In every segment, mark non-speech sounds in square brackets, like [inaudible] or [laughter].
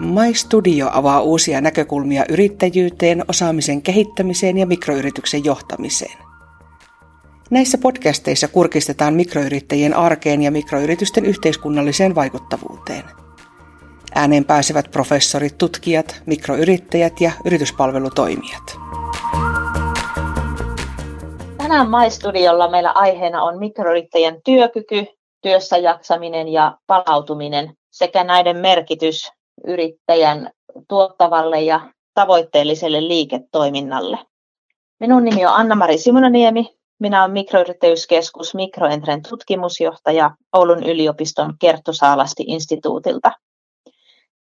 My Studio avaa uusia näkökulmia yrittäjyyteen, osaamisen kehittämiseen ja mikroyrityksen johtamiseen. Näissä podcasteissa kurkistetaan mikroyrittäjien arkeen ja mikroyritysten yhteiskunnalliseen vaikuttavuuteen. Ääneen pääsevät professorit, tutkijat, mikroyrittäjät ja yrityspalvelutoimijat. Tänään MyStudiolla meillä aiheena on mikroyrittäjän työkyky, työssä jaksaminen ja palautuminen sekä näiden merkitys yrittäjän tuottavalle ja tavoitteelliselle liiketoiminnalle. Minun nimi on Anna-Mari Simonaniemi. Minä olen mikroyrittäjyyskeskus Mikroentren tutkimusjohtaja Oulun yliopiston Kerttosaalasti-instituutilta.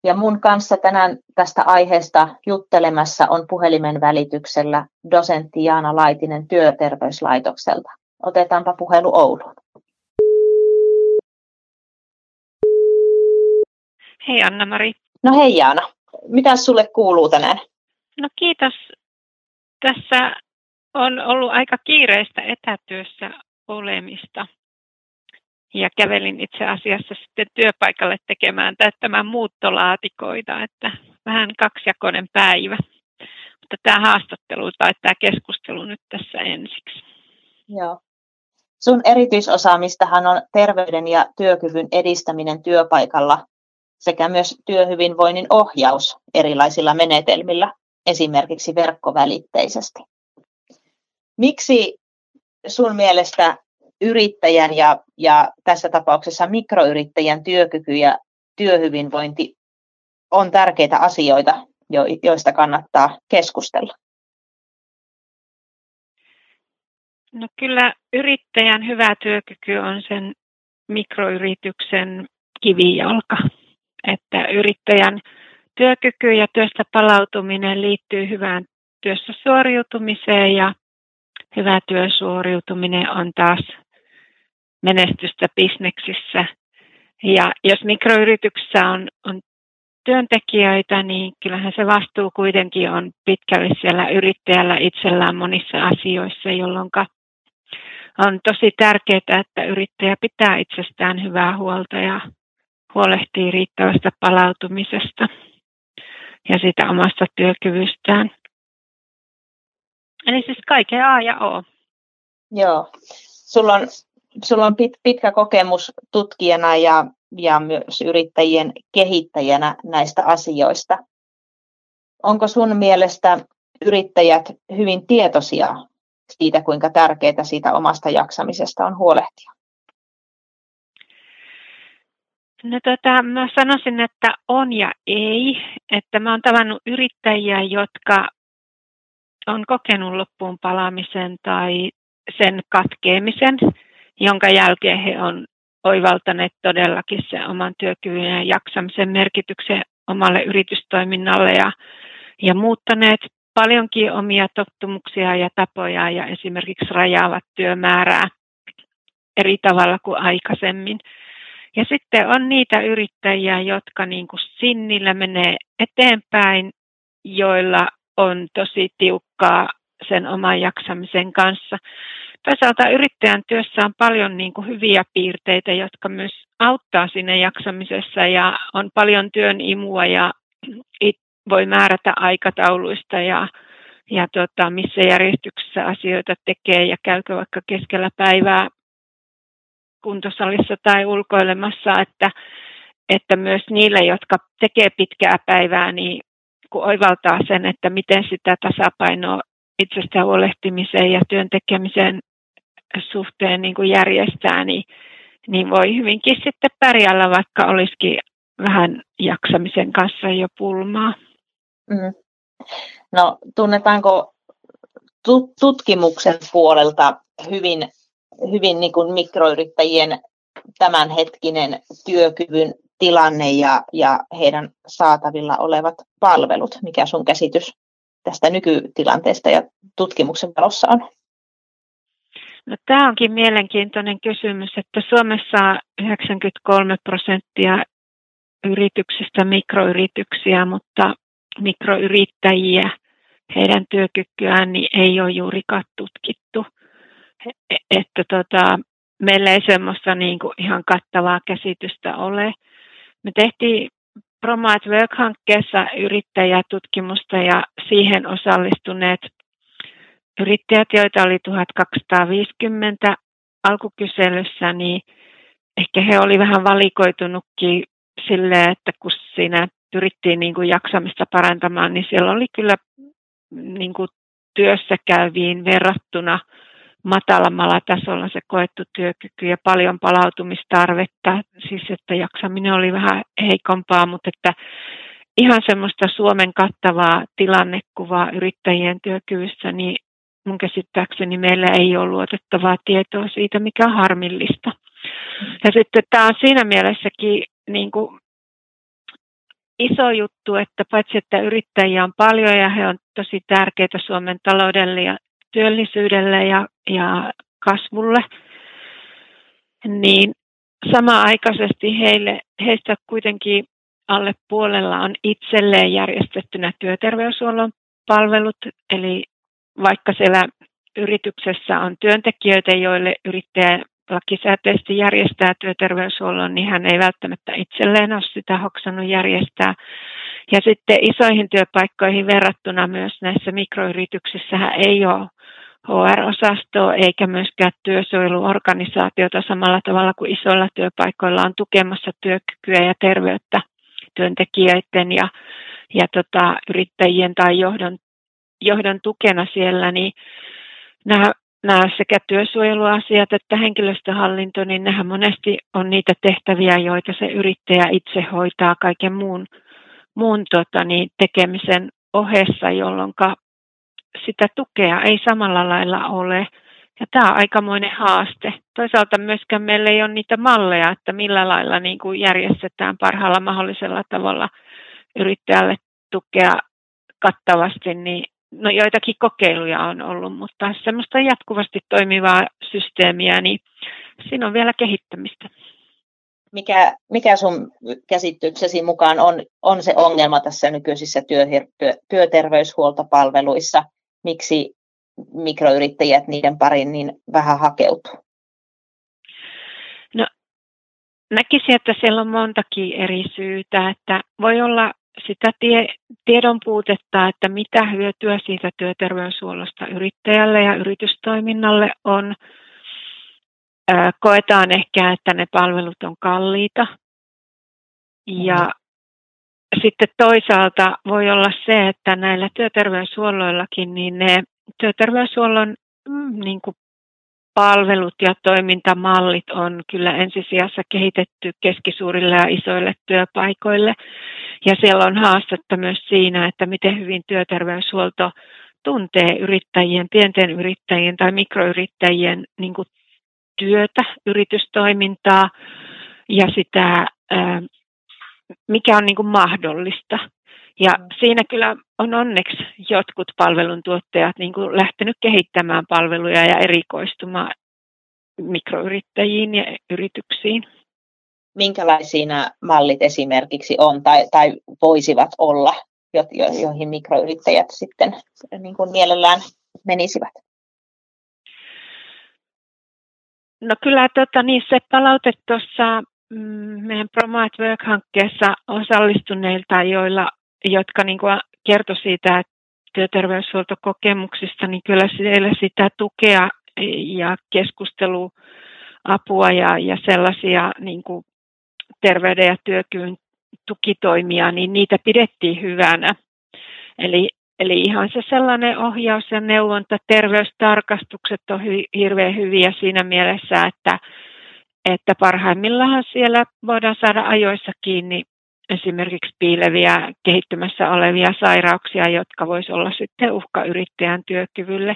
Ja mun kanssa tänään tästä aiheesta juttelemassa on puhelimen välityksellä dosentti Jaana Laitinen työterveyslaitokselta. Otetaanpa puhelu Ouluun. Hei Anna-Mari. No hei Jaana, mitä sulle kuuluu tänään? No kiitos. Tässä on ollut aika kiireistä etätyössä olemista. Ja kävelin itse asiassa sitten työpaikalle tekemään täyttämään muuttolaatikoita, että vähän kaksijakoinen päivä. Mutta tämä haastattelu tai tämä keskustelu nyt tässä ensiksi. Joo. Sun erityisosaamistahan on terveyden ja työkyvyn edistäminen työpaikalla sekä myös työhyvinvoinnin ohjaus erilaisilla menetelmillä, esimerkiksi verkkovälitteisesti. Miksi sun mielestä yrittäjän ja, ja tässä tapauksessa mikroyrittäjän työkyky ja työhyvinvointi on tärkeitä asioita, joista kannattaa keskustella? No kyllä yrittäjän hyvä työkyky on sen mikroyrityksen kivijalka että yrittäjän työkyky ja työstä palautuminen liittyy hyvään työssä suoriutumiseen ja hyvä työsuoriutuminen on taas menestystä bisneksissä. Ja jos mikroyrityksessä on, on työntekijöitä, niin kyllähän se vastuu kuitenkin on pitkälle siellä yrittäjällä itsellään monissa asioissa, jolloin on tosi tärkeää, että yrittäjä pitää itsestään hyvää huolta ja huolehtii riittävästä palautumisesta ja siitä omasta työkyvystään. Eli siis kaiken A ja O. Joo. Sulla on, sulla on pit, pitkä kokemus tutkijana ja, ja myös yrittäjien kehittäjänä näistä asioista. Onko sun mielestä yrittäjät hyvin tietoisia siitä, kuinka tärkeää siitä omasta jaksamisesta on huolehtia? No tota, mä sanoisin, että on ja ei. Että mä oon tavannut yrittäjiä, jotka on kokenut loppuun palaamisen tai sen katkeamisen, jonka jälkeen he on oivaltaneet todellakin sen oman työkyvyn ja jaksamisen merkityksen omalle yritystoiminnalle ja, ja muuttaneet paljonkin omia tottumuksia ja tapoja ja esimerkiksi rajaavat työmäärää eri tavalla kuin aikaisemmin. Ja sitten on niitä yrittäjiä, jotka niin kuin sinnillä menee eteenpäin, joilla on tosi tiukkaa sen oman jaksamisen kanssa. Toisaalta yrittäjän työssä on paljon niin kuin hyviä piirteitä, jotka myös auttaa sinne jaksamisessa ja on paljon työn imua ja voi määrätä aikatauluista ja, ja tota, missä järjestyksessä asioita tekee ja käykö vaikka keskellä päivää kuntosalissa tai ulkoilemassa, että, että myös niille, jotka tekee pitkää päivää, niin kun oivaltaa sen, että miten sitä tasapainoa itsestä huolehtimiseen ja työn tekemisen suhteen niin kuin järjestää, niin, niin voi hyvinkin sitten pärjällä, vaikka olisikin vähän jaksamisen kanssa jo pulmaa. Mm. No tunnetaanko tutkimuksen puolelta hyvin hyvin niin kuin mikroyrittäjien tämänhetkinen työkyvyn tilanne ja, ja heidän saatavilla olevat palvelut. Mikä sun käsitys tästä nykytilanteesta ja tutkimuksen valossa on? No, tämä onkin mielenkiintoinen kysymys, että Suomessa 93 prosenttia yrityksistä mikroyrityksiä, mutta mikroyrittäjiä, heidän työkykyään niin ei ole juurikaan tutkittu että tota, meillä ei semmoista niin kuin ihan kattavaa käsitystä ole. Me tehtiin Promote Work-hankkeessa yrittäjätutkimusta ja siihen osallistuneet yrittäjät, joita oli 1250 alkukyselyssä, niin ehkä he oli vähän valikoitunutkin sille, että kun siinä pyrittiin niin kuin jaksamista parantamaan, niin siellä oli kyllä niin kuin työssä käyviin verrattuna matalammalla tasolla se koettu työkyky ja paljon palautumistarvetta, siis että jaksaminen oli vähän heikompaa, mutta että ihan semmoista Suomen kattavaa tilannekuvaa yrittäjien työkyvyssä, niin mun käsittääkseni meillä ei ole luotettavaa tietoa siitä, mikä on harmillista. Ja sitten tämä on siinä mielessäkin niin kuin iso juttu, että paitsi että yrittäjiä on paljon ja he on tosi tärkeitä Suomen taloudelle ja työllisyydelle ja, ja kasvulle, niin samaaikaisesti heille, heistä kuitenkin alle puolella on itselleen järjestettynä työterveyshuollon palvelut, eli vaikka siellä yrityksessä on työntekijöitä, joille yrittäjä lakisääteisesti järjestää työterveyshuollon, niin hän ei välttämättä itselleen ole sitä hoksannut järjestää. Ja sitten isoihin työpaikkoihin verrattuna myös näissä mikroyrityksissä ei ole HR-osastoa eikä myöskään työsuojeluorganisaatiota samalla tavalla kuin isoilla työpaikoilla on tukemassa työkykyä ja terveyttä työntekijöiden ja, ja tota, yrittäjien tai johdon, johdon tukena siellä, niin nämä nämä sekä työsuojeluasiat että henkilöstöhallinto, niin nehän monesti on niitä tehtäviä, joita se yrittäjä itse hoitaa kaiken muun, muun tota, niin, tekemisen ohessa, jolloin sitä tukea ei samalla lailla ole. Ja tämä on aikamoinen haaste. Toisaalta myöskään meillä ei ole niitä malleja, että millä lailla niin kuin järjestetään parhaalla mahdollisella tavalla yrittäjälle tukea kattavasti, niin no joitakin kokeiluja on ollut, mutta semmoista jatkuvasti toimivaa systeemiä, niin siinä on vielä kehittämistä. Mikä, mikä sun käsityksesi mukaan on, on se ongelma tässä nykyisissä työ, työ, työterveyshuoltopalveluissa? Miksi mikroyrittäjät niiden parin niin vähän hakeutuu? No, näkisin, että siellä on montakin eri syytä. Että voi olla sitä tie, tiedon puutetta, että mitä hyötyä siitä työterveyshuollosta yrittäjälle ja yritystoiminnalle on. Koetaan ehkä, että ne palvelut on kalliita. Ja mm. Sitten toisaalta voi olla se, että näillä työterveyshuolloillakin, niin ne työterveyshuollon mm, niin kuin palvelut ja toimintamallit on kyllä ensisijassa kehitetty keskisuurille ja isoille työpaikoille. Ja siellä on haastetta myös siinä, että miten hyvin työterveyshuolto tuntee yrittäjien, pienten yrittäjien tai mikroyrittäjien niin kuin työtä, yritystoimintaa ja sitä, mikä on niin kuin mahdollista. Ja mm. siinä kyllä on onneksi jotkut palveluntuottajat niin kuin lähtenyt kehittämään palveluja ja erikoistumaan mikroyrittäjiin ja yrityksiin. Minkälaisia nämä mallit esimerkiksi on tai, tai voisivat olla, jo, jo, joihin mikroyrittäjät sitten niin kuin mielellään menisivät? No kyllä tota, niin se palaute tuossa mm, meidän Promote Work-hankkeessa osallistuneilta, joilla jotka niin kuin kertoi siitä työterveyshuoltokokemuksista, niin kyllä siellä sitä tukea ja keskusteluapua ja, ja sellaisia niin kuin terveyden ja työkyvyn tukitoimia, niin niitä pidettiin hyvänä. Eli, eli ihan se sellainen ohjaus ja neuvonta, terveystarkastukset on hy, hirveän hyviä siinä mielessä, että, että parhaimmillaan siellä voidaan saada ajoissa kiinni esimerkiksi piileviä kehittymässä olevia sairauksia, jotka voisi olla sitten uhka yrittäjän työkyvylle.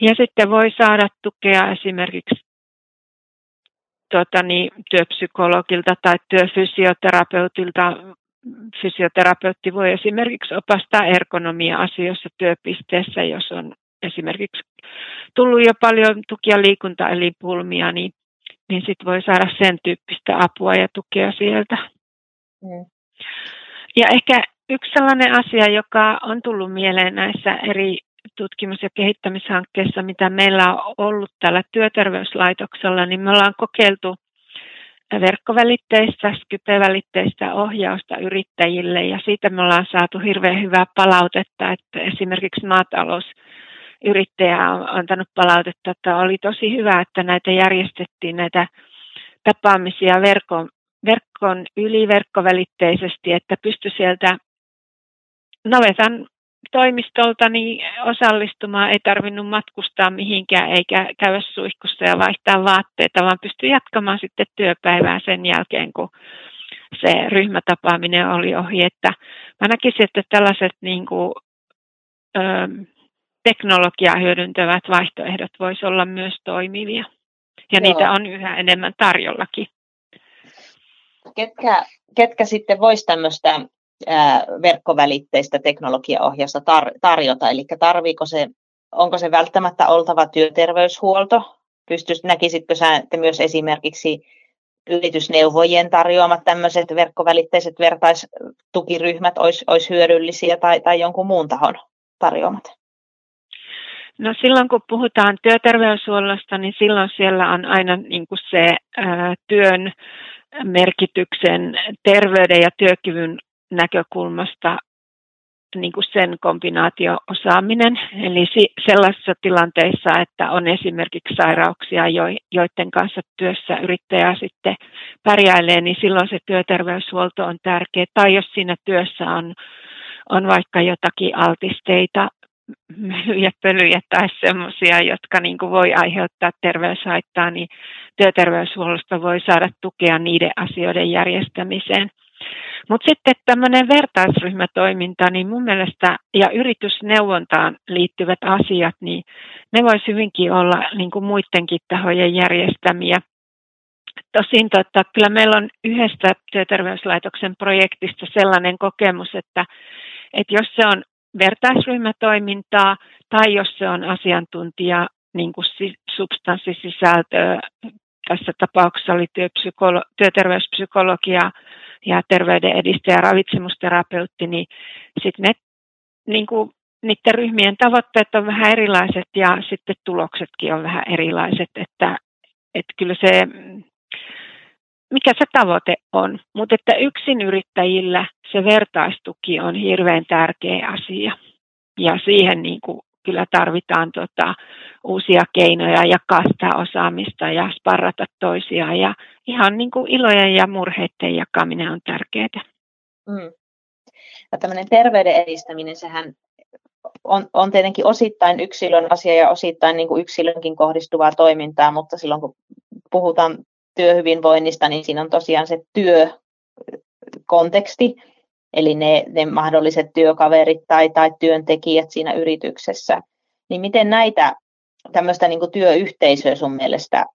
Ja sitten voi saada tukea esimerkiksi tuota, niin, työpsykologilta tai työfysioterapeutilta. Fysioterapeutti voi esimerkiksi opastaa ergonomia-asioissa työpisteessä, jos on esimerkiksi tullut jo paljon tukia liikuntaelinpulmia, niin, niin sitten voi saada sen tyyppistä apua ja tukea sieltä. Mm. Ja ehkä yksi sellainen asia, joka on tullut mieleen näissä eri tutkimus- ja kehittämishankkeissa, mitä meillä on ollut täällä työterveyslaitoksella, niin me ollaan kokeiltu verkkovälitteistä, Skype-välitteistä ohjausta yrittäjille ja siitä me ollaan saatu hirveän hyvää palautetta, että esimerkiksi maatalousyrittäjä on antanut palautetta, että oli tosi hyvä, että näitä järjestettiin näitä tapaamisia verkon, verkon yli verkkovälitteisesti, että pystyi sieltä navetan toimistolta niin osallistumaan, ei tarvinnut matkustaa mihinkään eikä käydä suihkussa ja vaihtaa vaatteita, vaan pystyi jatkamaan sitten työpäivää sen jälkeen, kun se ryhmätapaaminen oli ohi. Että mä näkisin, että tällaiset niin kuin, ö, teknologiaa hyödyntävät vaihtoehdot voisivat olla myös toimivia. Ja Joo. niitä on yhä enemmän tarjollakin. Ketkä, ketkä sitten voisi tämmöistä verkkovälitteistä teknologiaohjausta tar- tarjota, eli tarviiko se, onko se välttämättä oltava työterveyshuolto, Pystyis, näkisitkö sä, että myös esimerkiksi yritysneuvojien tarjoamat tämmöiset verkkovälitteiset vertaistukiryhmät olisi, olisi hyödyllisiä tai, tai jonkun muun tahon tarjoamat? No silloin kun puhutaan työterveyshuollosta, niin silloin siellä on aina niin kuin se ää, työn merkityksen, terveyden ja työkyvyn näkökulmasta niin kuin sen kombinaatio-osaaminen. Eli sellaisissa tilanteissa, että on esimerkiksi sairauksia, joiden kanssa työssä yrittäjä sitten pärjäilee, niin silloin se työterveyshuolto on tärkeä. Tai jos siinä työssä on, on vaikka jotakin altisteita, melyjä, pölyjä tai sellaisia, jotka niin kuin voi aiheuttaa terveyshaittaa, niin työterveyshuollosta voi saada tukea niiden asioiden järjestämiseen. Mutta sitten tämmöinen vertaisryhmätoiminta, niin mun mielestä, ja yritysneuvontaan liittyvät asiat, niin ne voisi hyvinkin olla niin kuin muidenkin tahojen järjestämiä. Tosin tota, kyllä meillä on yhdestä työterveyslaitoksen projektista sellainen kokemus, että, että jos se on vertaisryhmätoimintaa tai jos se on asiantuntija niin kuin substanssisisältöä, tässä tapauksessa oli työpsykolo- työterveyspsykologia ja terveyden edistäjä ravitsemusterapeutti, niin sitten niin kuin, niiden ryhmien tavoitteet on vähän erilaiset ja sitten tuloksetkin on vähän erilaiset, että, että kyllä se, mikä se tavoite on, mutta että yksin yrittäjillä se vertaistuki on hirveän tärkeä asia ja siihen niin kuin kyllä tarvitaan tota, uusia keinoja jakaa sitä osaamista ja sparrata toisiaan. Ja ihan niin kuin ilojen ja murheiden jakaminen on tärkeää. Mm. Ja tämmöinen terveyden edistäminen, sehän on, on tietenkin osittain yksilön asia ja osittain niin kuin yksilönkin kohdistuvaa toimintaa, mutta silloin kun puhutaan työhyvinvoinnista, niin siinä on tosiaan se työkonteksti, eli ne, ne mahdolliset työkaverit tai, tai työntekijät siinä yrityksessä, niin miten näitä tämmöistä niin työyhteisöä sun mielestä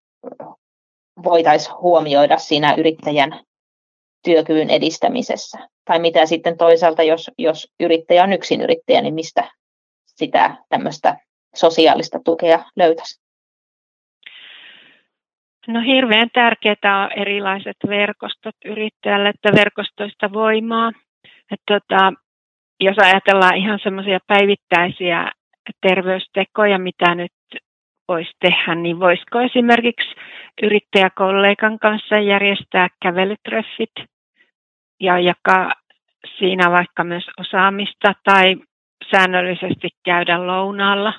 voitaisiin huomioida siinä yrittäjän työkyvyn edistämisessä? Tai mitä sitten toisaalta, jos, jos yrittäjä on yksin yrittäjä, niin mistä sitä tämmöistä sosiaalista tukea löytäisi? No hirveän tärkeää on erilaiset verkostot yrittäjälle, että verkostoista voimaa. Et tota, jos ajatellaan ihan semmoisia päivittäisiä terveystekoja, mitä nyt voisi tehdä, niin voisiko esimerkiksi yrittäjäkollegan kanssa järjestää kävelytreffit ja jakaa siinä vaikka myös osaamista tai säännöllisesti käydä lounaalla.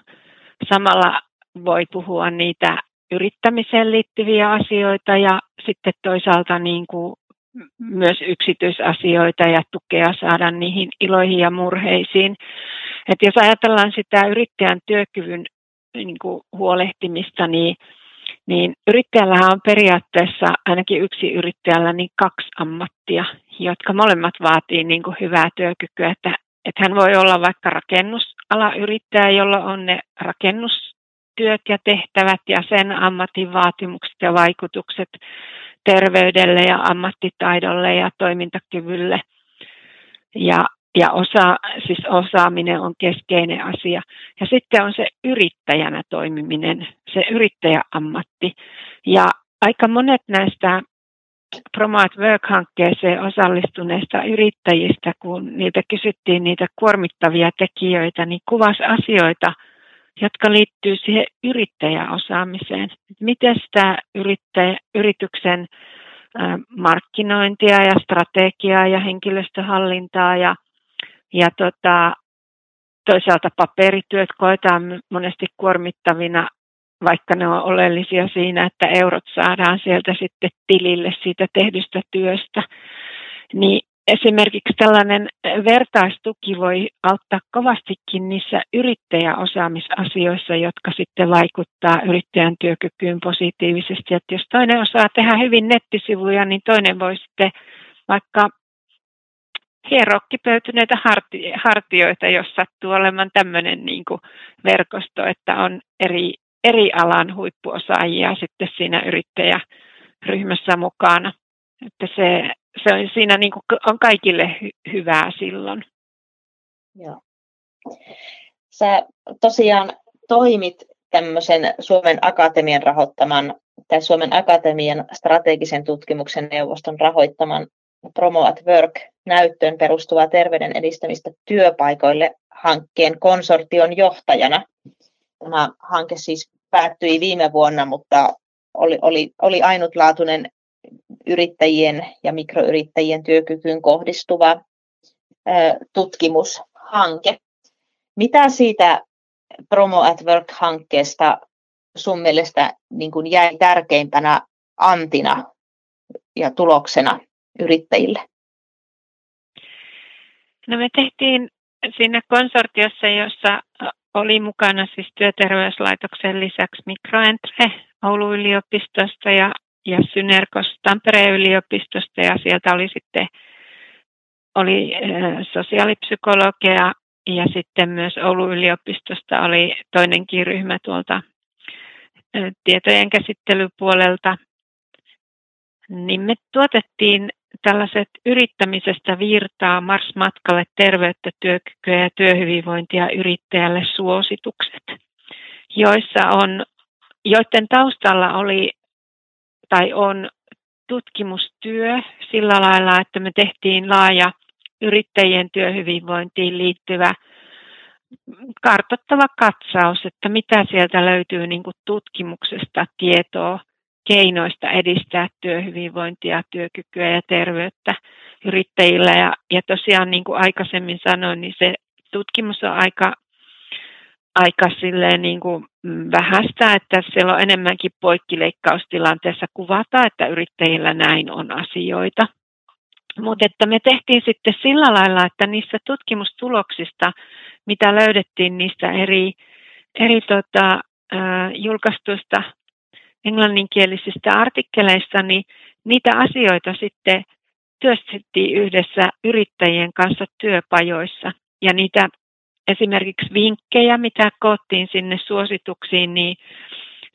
Samalla voi puhua niitä yrittämiseen liittyviä asioita ja sitten toisaalta niin kuin myös yksityisasioita ja tukea saada niihin iloihin ja murheisiin. Et jos ajatellaan sitä yrittäjän työkyvyn niin kuin huolehtimista, niin, niin yrittäjällähän on periaatteessa ainakin yksi yrittäjällä niin kaksi ammattia, jotka molemmat vaatii niin kuin hyvää työkykyä. Että, että hän voi olla vaikka rakennusalayrittäjä, jolla on ne rakennustyöt ja tehtävät ja sen ammatin vaatimukset ja vaikutukset terveydelle ja ammattitaidolle ja toimintakyvylle. Ja, ja osa, siis osaaminen on keskeinen asia. Ja sitten on se yrittäjänä toimiminen, se yrittäjäammatti. Ja aika monet näistä Promote Work-hankkeeseen osallistuneista yrittäjistä, kun niitä kysyttiin niitä kuormittavia tekijöitä, niin kuvasi asioita – jotka liittyy siihen yrittäjäosaamiseen. Miten sitä yrittäjä, yrityksen markkinointia ja strategiaa ja henkilöstöhallintaa ja, ja tota, toisaalta paperityöt koetaan monesti kuormittavina, vaikka ne on oleellisia siinä, että eurot saadaan sieltä sitten tilille siitä tehdystä työstä. Niin esimerkiksi tällainen vertaistuki voi auttaa kovastikin niissä yrittäjäosaamisasioissa, jotka sitten vaikuttaa yrittäjän työkykyyn positiivisesti. Että jos toinen osaa tehdä hyvin nettisivuja, niin toinen voi sitten vaikka hierokkipöytyneitä hartioita, jos sattuu olemaan tämmöinen niin kuin verkosto, että on eri, eri alan huippuosaajia sitten siinä yrittäjäryhmässä mukana. Että se, se on, siinä niin kuin on kaikille hy- hyvää silloin. Joo. Sä tosiaan toimit tämmöisen Suomen Akatemian rahoittaman tai Suomen Akatemian strategisen tutkimuksen neuvoston rahoittaman Promo at Work-näyttöön perustuvaa terveyden edistämistä työpaikoille hankkeen konsortion johtajana. Tämä hanke siis päättyi viime vuonna, mutta oli, oli, oli ainutlaatuinen yrittäjien ja mikroyrittäjien työkykyyn kohdistuva tutkimushanke. Mitä siitä Promo at Work-hankkeesta sun mielestä niin kuin jäi tärkeimpänä antina ja tuloksena yrittäjille? No me tehtiin siinä konsortiossa, jossa oli mukana siis työterveyslaitoksen lisäksi Mikroentre Oulun yliopistosta ja, ja Synerkos Tampereen yliopistosta ja sieltä oli sitten oli sosiaalipsykologia ja sitten myös Oulun yliopistosta oli toinenkin ryhmä tuolta tietojen käsittelypuolelta. Niin me tuotettiin tällaiset yrittämisestä virtaa Mars-matkalle terveyttä, työkykyä ja työhyvinvointia yrittäjälle suositukset, joissa on, joiden taustalla oli tai on tutkimustyö sillä lailla, että me tehtiin laaja yrittäjien työhyvinvointiin liittyvä kartottava katsaus, että mitä sieltä löytyy niin kuin tutkimuksesta tietoa keinoista edistää työhyvinvointia, työkykyä ja terveyttä yrittäjillä. Ja, ja tosiaan niin kuin aikaisemmin sanoin, niin se tutkimus on aika, aika silleen niin kuin vähäistä, että siellä on enemmänkin poikkileikkaustilanteessa kuvata, että yrittäjillä näin on asioita. Mutta että me tehtiin sitten sillä lailla, että niissä tutkimustuloksista, mitä löydettiin niistä eri, eri tota, äh, julkaistuista englanninkielisistä artikkeleista, niin niitä asioita sitten työstettiin yhdessä yrittäjien kanssa työpajoissa. Ja niitä esimerkiksi vinkkejä, mitä koottiin sinne suosituksiin, niin,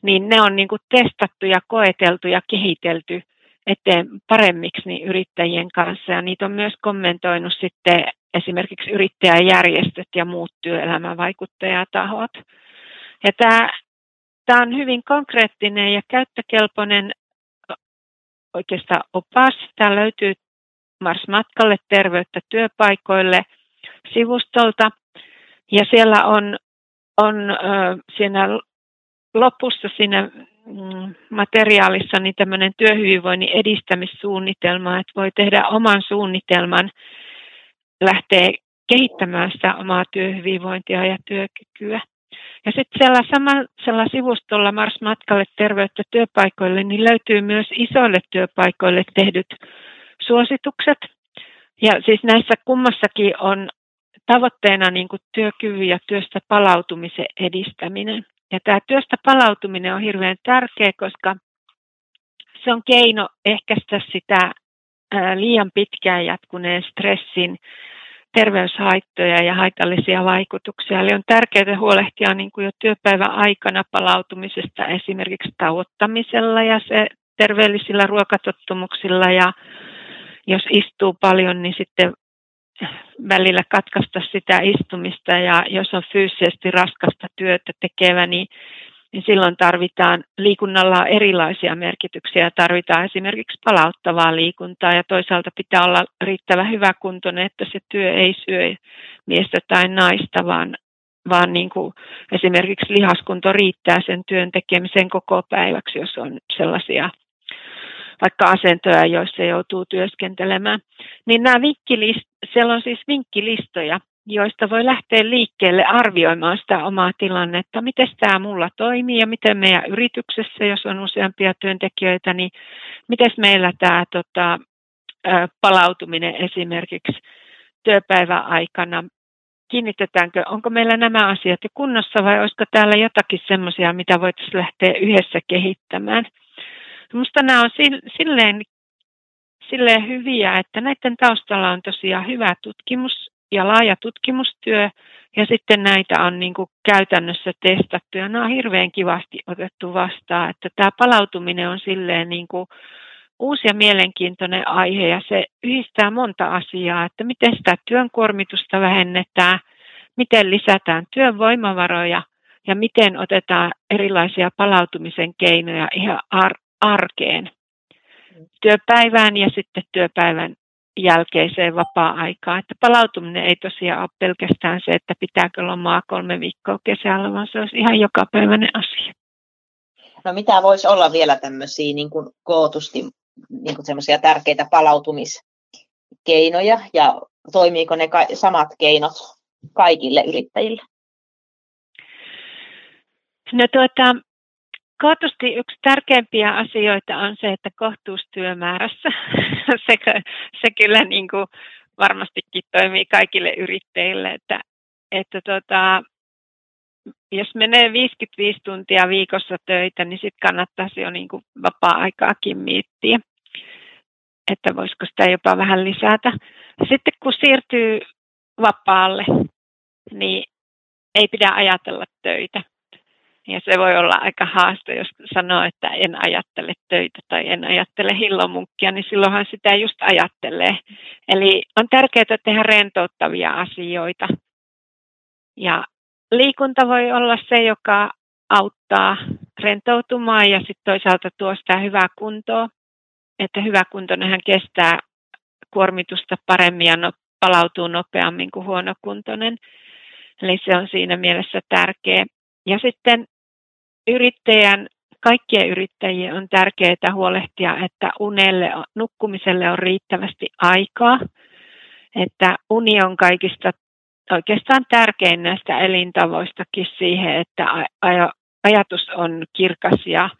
niin ne on niin kuin testattu ja koeteltu ja kehitelty eteen paremmiksi niin yrittäjien kanssa. Ja niitä on myös kommentoinut sitten esimerkiksi yrittäjäjärjestöt ja muut työelämävaikuttajatahot. Ja tämä Tämä on hyvin konkreettinen ja käyttökelpoinen oikeastaan opas. Tämä löytyy Mars-matkalle terveyttä työpaikoille sivustolta. Ja siellä on, on siinä lopussa siinä mm, materiaalissa niin tämmöinen työhyvinvoinnin edistämissuunnitelma, että voi tehdä oman suunnitelman, lähteä kehittämään sitä omaa työhyvinvointia ja työkykyä. Ja sitten siellä samalla sivustolla Mars Matkalle terveyttä työpaikoille, niin löytyy myös isoille työpaikoille tehdyt suositukset. Ja siis näissä kummassakin on tavoitteena niin kuin työkyvyn ja työstä palautumisen edistäminen. Ja tämä työstä palautuminen on hirveän tärkeä, koska se on keino ehkäistä sitä liian pitkään jatkuneen stressin terveyshaittoja ja haitallisia vaikutuksia. Eli on tärkeää huolehtia niin kuin jo työpäivän aikana palautumisesta esimerkiksi tauottamisella ja se terveellisillä ruokatottumuksilla ja jos istuu paljon, niin sitten välillä katkaista sitä istumista ja jos on fyysisesti raskasta työtä tekevä, niin niin silloin tarvitaan, liikunnalla erilaisia merkityksiä. Tarvitaan esimerkiksi palauttavaa liikuntaa ja toisaalta pitää olla riittävä hyvä kuntoinen, että se työ ei syö miestä tai naista, vaan, vaan niin kuin esimerkiksi lihaskunto riittää sen työn tekemiseen koko päiväksi, jos on sellaisia vaikka asentoja, joissa joutuu työskentelemään. Niin nämä vinkkilist, siellä on siis vinkkilistoja, joista voi lähteä liikkeelle arvioimaan sitä omaa tilannetta, miten tämä mulla toimii ja miten meidän yrityksessä, jos on useampia työntekijöitä, niin miten meillä tämä tota, palautuminen esimerkiksi työpäivän aikana, kiinnitetäänkö, onko meillä nämä asiat jo kunnossa vai olisiko täällä jotakin semmoisia, mitä voitaisiin lähteä yhdessä kehittämään. Minusta nämä on silleen, silleen hyviä, että näiden taustalla on tosiaan hyvä tutkimus ja laaja tutkimustyö, ja sitten näitä on niin kuin käytännössä testattu, ja nämä on hirveän kivasti otettu vastaan, että tämä palautuminen on silleen niin kuin uusi ja mielenkiintoinen aihe, ja se yhdistää monta asiaa, että miten sitä työn kuormitusta vähennetään, miten lisätään työn voimavaroja, ja miten otetaan erilaisia palautumisen keinoja ihan ar- arkeen työpäivään ja sitten työpäivän jälkeiseen vapaa-aikaan. Että palautuminen ei tosiaan ole pelkästään se, että pitääkö lomaa kolme viikkoa kesällä, vaan se olisi ihan jokapäiväinen asia. No mitä voisi olla vielä tämmöisiä niin kuin kootusti niin kuin semmoisia tärkeitä palautumiskeinoja ja toimiiko ne samat keinot kaikille yrittäjille? No tuota, Kootusti yksi tärkeimpiä asioita on se, että kohtuustyömäärässä, [laughs] se, se kyllä niin kuin varmastikin toimii kaikille yrittäjille, että, että tota, jos menee 55 tuntia viikossa töitä, niin sitten kannattaisi jo niin kuin vapaa-aikaakin miettiä, että voisiko sitä jopa vähän lisätä. Sitten kun siirtyy vapaalle, niin ei pidä ajatella töitä. Ja se voi olla aika haaste, jos sanoo, että en ajattele töitä tai en ajattele hillomunkkia, niin silloinhan sitä just ajattelee. Eli on tärkeää tehdä rentouttavia asioita. Ja liikunta voi olla se, joka auttaa rentoutumaan ja sitten toisaalta tuo sitä hyvää kuntoa. Että hyvä kuntoinenhan kestää kuormitusta paremmin ja no, palautuu nopeammin kuin huonokuntoinen. Eli se on siinä mielessä tärkeä. Ja sitten yrittäjän, kaikkien yrittäjien on tärkeää huolehtia, että unelle, nukkumiselle on riittävästi aikaa, että uni on kaikista oikeastaan tärkein näistä elintavoistakin siihen, että ajatus on kirkas ja,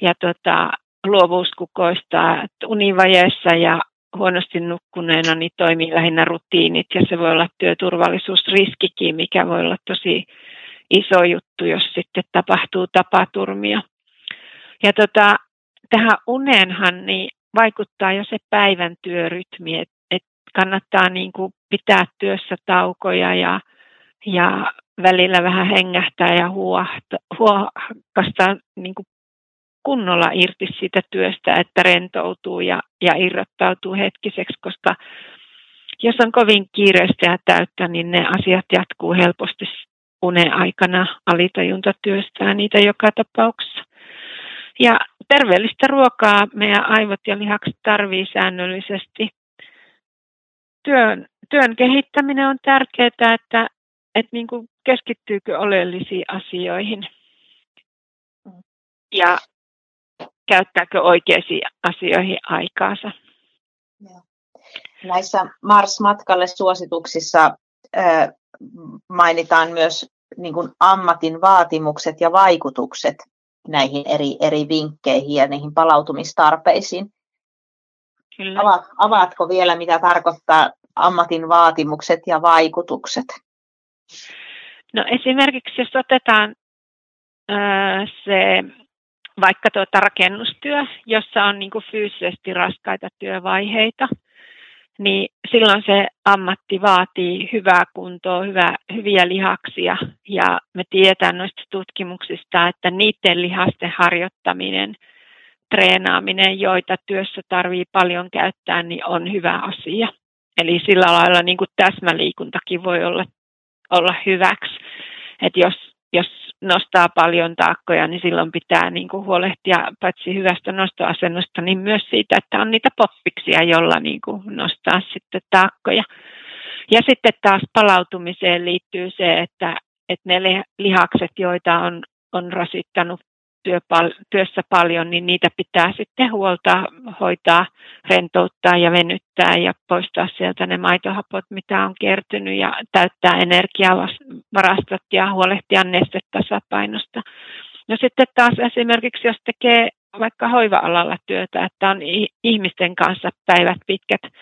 ja tota, luovuus kukoistaa. Univajeessa ja huonosti nukkuneena niin toimii lähinnä rutiinit ja se voi olla työturvallisuusriskikin, mikä voi olla tosi iso juttu, jos sitten tapahtuu tapaturmia. Ja tota, tähän uneenhan niin vaikuttaa jo se päivän työrytmi, että et kannattaa niin kuin pitää työssä taukoja ja, ja välillä vähän hengähtää ja huohta, huohkastaa niin kuin kunnolla irti siitä työstä, että rentoutuu ja, ja irrottautuu hetkiseksi, koska jos on kovin kiireistä ja täyttä, niin ne asiat jatkuu helposti unen aikana alitajunta työstää niitä joka tapauksessa. Ja terveellistä ruokaa meidän aivot ja lihakset tarvii säännöllisesti. Työn, työn kehittäminen on tärkeää, että, että niin kuin keskittyykö oleellisiin asioihin ja käyttääkö oikeisiin asioihin aikaansa. Näissä Mars-matkalle suosituksissa mainitaan myös niin kuin ammatin vaatimukset ja vaikutukset näihin eri, eri vinkkeihin ja niihin palautumistarpeisiin. Kyllä. Ava, avaatko vielä, mitä tarkoittaa ammatin vaatimukset ja vaikutukset? No esimerkiksi jos otetaan ää, se vaikka tuota rakennustyö, jossa on niin kuin fyysisesti raskaita työvaiheita, niin silloin se ammatti vaatii hyvää kuntoa, hyvää, hyviä lihaksia ja me tiedetään noista tutkimuksista, että niiden lihasten harjoittaminen, treenaaminen, joita työssä tarvii paljon käyttää, niin on hyvä asia. Eli sillä lailla niin kuin täsmäliikuntakin voi olla, olla hyväksi. että jos, jos nostaa paljon taakkoja, niin silloin pitää niin kuin huolehtia paitsi hyvästä nostoasennosta, niin myös siitä, että on niitä poppiksia, jolla niin kuin nostaa sitten taakkoja. Ja sitten taas palautumiseen liittyy se, että, että ne lihakset, joita on, on rasittanut työssä paljon, niin niitä pitää sitten huoltaa, hoitaa, rentouttaa ja venyttää ja poistaa sieltä ne maitohapot, mitä on kertynyt ja täyttää energiavarastot ja huolehtia nestetasapainosta. No sitten taas esimerkiksi, jos tekee vaikka hoiva-alalla työtä, että on ihmisten kanssa päivät pitkät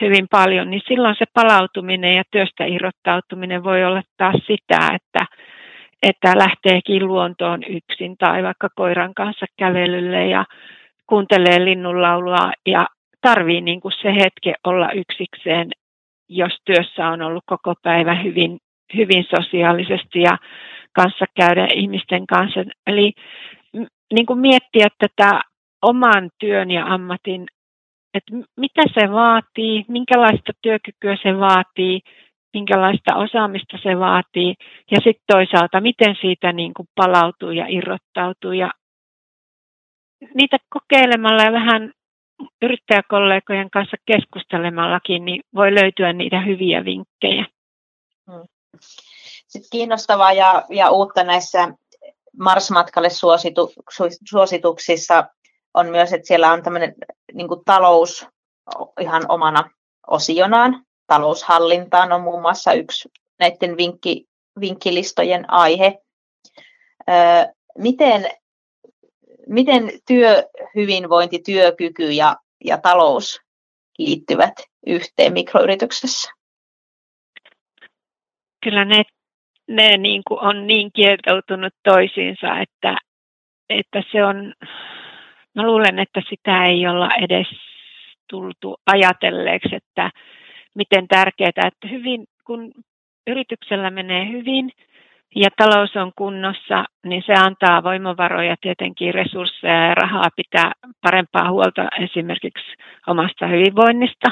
hyvin paljon, niin silloin se palautuminen ja työstä irrottautuminen voi olla taas sitä, että, että lähteekin luontoon yksin tai vaikka koiran kanssa kävelylle ja kuuntelee linnunlaulua ja tarvii niin kuin se hetke olla yksikseen, jos työssä on ollut koko päivä hyvin, hyvin sosiaalisesti ja kanssa käydä ihmisten kanssa. Eli niin kuin miettiä tätä oman työn ja ammatin, että mitä se vaatii, minkälaista työkykyä se vaatii, minkälaista osaamista se vaatii ja sitten toisaalta, miten siitä niin kuin palautuu ja irrottautuu. Ja niitä kokeilemalla ja vähän yrittäjäkollegojen kanssa keskustelemallakin, niin voi löytyä niitä hyviä vinkkejä. Hmm. Sitten kiinnostavaa ja, ja uutta näissä Mars-matkalle suositu, suosituksissa on myös, että siellä on tämmöinen niin talous ihan omana osionaan. Taloushallintaan on muun muassa yksi näiden vinkki, vinkkilistojen aihe. Miten, miten työhyvinvointi, työkyky ja, ja talous liittyvät yhteen mikroyrityksessä? Kyllä ne ne niin kuin on niin kietoutunut toisiinsa, että, että se on, mä luulen, että sitä ei olla edes tultu ajatelleeksi, että miten tärkeää, että hyvin, kun yrityksellä menee hyvin ja talous on kunnossa, niin se antaa voimavaroja tietenkin resursseja ja rahaa pitää parempaa huolta esimerkiksi omasta hyvinvoinnista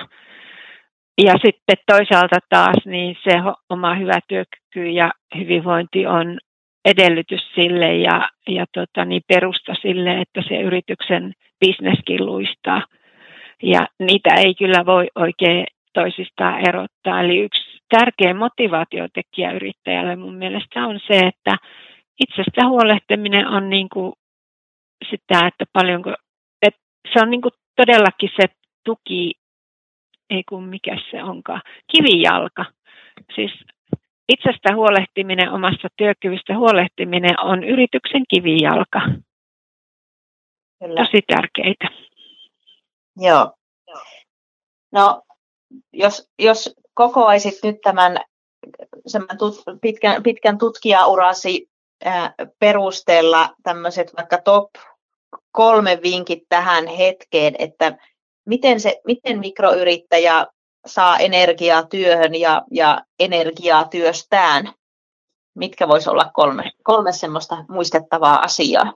ja sitten toisaalta taas niin se oma hyvä työkyky ja hyvinvointi on edellytys sille ja, ja tota, niin perusta sille, että se yrityksen bisneskin luistaa. Ja niitä ei kyllä voi oikein toisistaan erottaa. Eli yksi tärkeä motivaatiotekijä yrittäjälle mun mielestä on se, että itsestä huolehtiminen on niin kuin sitä, että paljonko, että se on niin kuin todellakin se tuki ei kun mikä se onkaan, kivijalka. Siis itsestä huolehtiminen, omasta työkyvystä huolehtiminen on yrityksen kivijalka. Kyllä. Tosi tärkeitä. Joo. No, jos, jos kokoaisit nyt tämän tut, pitkän, pitkän tutkijaurasi ää, perusteella tämmöiset vaikka top kolme vinkit tähän hetkeen, että miten, se, miten mikroyrittäjä saa energiaa työhön ja, ja energiaa työstään? Mitkä voisi olla kolme, kolme semmoista muistettavaa asiaa?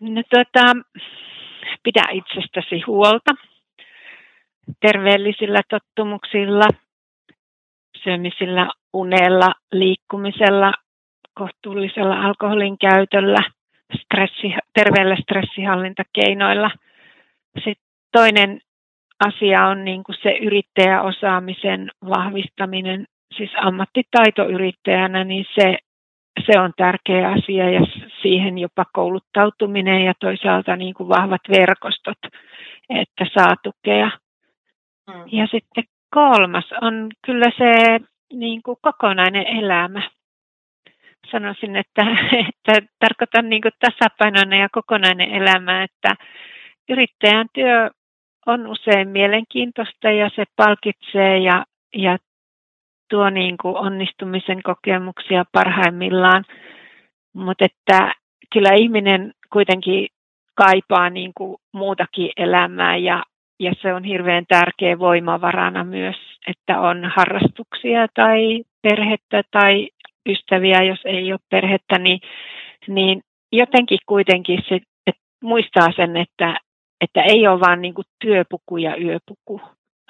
No, tuota, pidä itsestäsi huolta terveellisillä tottumuksilla, syömisillä, unella, liikkumisella, kohtuullisella alkoholin käytöllä – stressi, terveellä stressihallintakeinoilla. Sitten toinen asia on niin kuin se yrittäjäosaamisen vahvistaminen, siis ammattitaitoyrittäjänä, niin se, se on tärkeä asia ja siihen jopa kouluttautuminen ja toisaalta niin kuin vahvat verkostot, että saa tukea. Mm. Ja sitten kolmas on kyllä se niin kuin kokonainen elämä sanoisin, että, että tarkoitan niin kuin tasapainoinen ja kokonainen elämä, että yrittäjän työ on usein mielenkiintoista ja se palkitsee ja, ja tuo niin kuin onnistumisen kokemuksia parhaimmillaan, mutta että kyllä ihminen kuitenkin kaipaa niin kuin muutakin elämää ja, ja se on hirveän tärkeä voimavarana myös, että on harrastuksia tai perhettä tai ystäviä, jos ei ole perhettä, niin, niin jotenkin kuitenkin se, että muistaa sen, että, että ei ole vain niin työpuku ja yöpuku,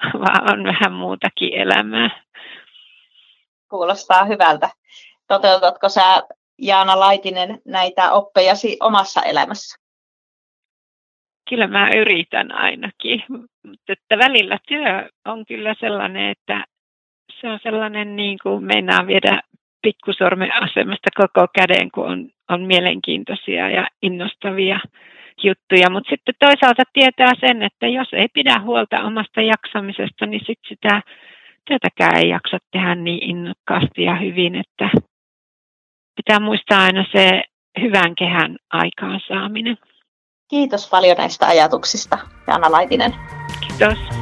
[laughs] vaan on vähän muutakin elämää. Kuulostaa hyvältä. Toteutatko sä, Jaana Laitinen, näitä oppejasi omassa elämässä? Kyllä mä yritän ainakin, mutta että välillä työ on kyllä sellainen, että se on sellainen niin kuin meinaa viedä pikkusormen asemasta koko käden, kun on, on mielenkiintoisia ja innostavia juttuja. Mutta sitten toisaalta tietää sen, että jos ei pidä huolta omasta jaksamisesta, niin sitten sitä työtäkään ei jaksa tehdä niin innokkaasti ja hyvin, että pitää muistaa aina se hyvän kehän aikaansaaminen. Kiitos paljon näistä ajatuksista, Jaana Laitinen. Kiitos.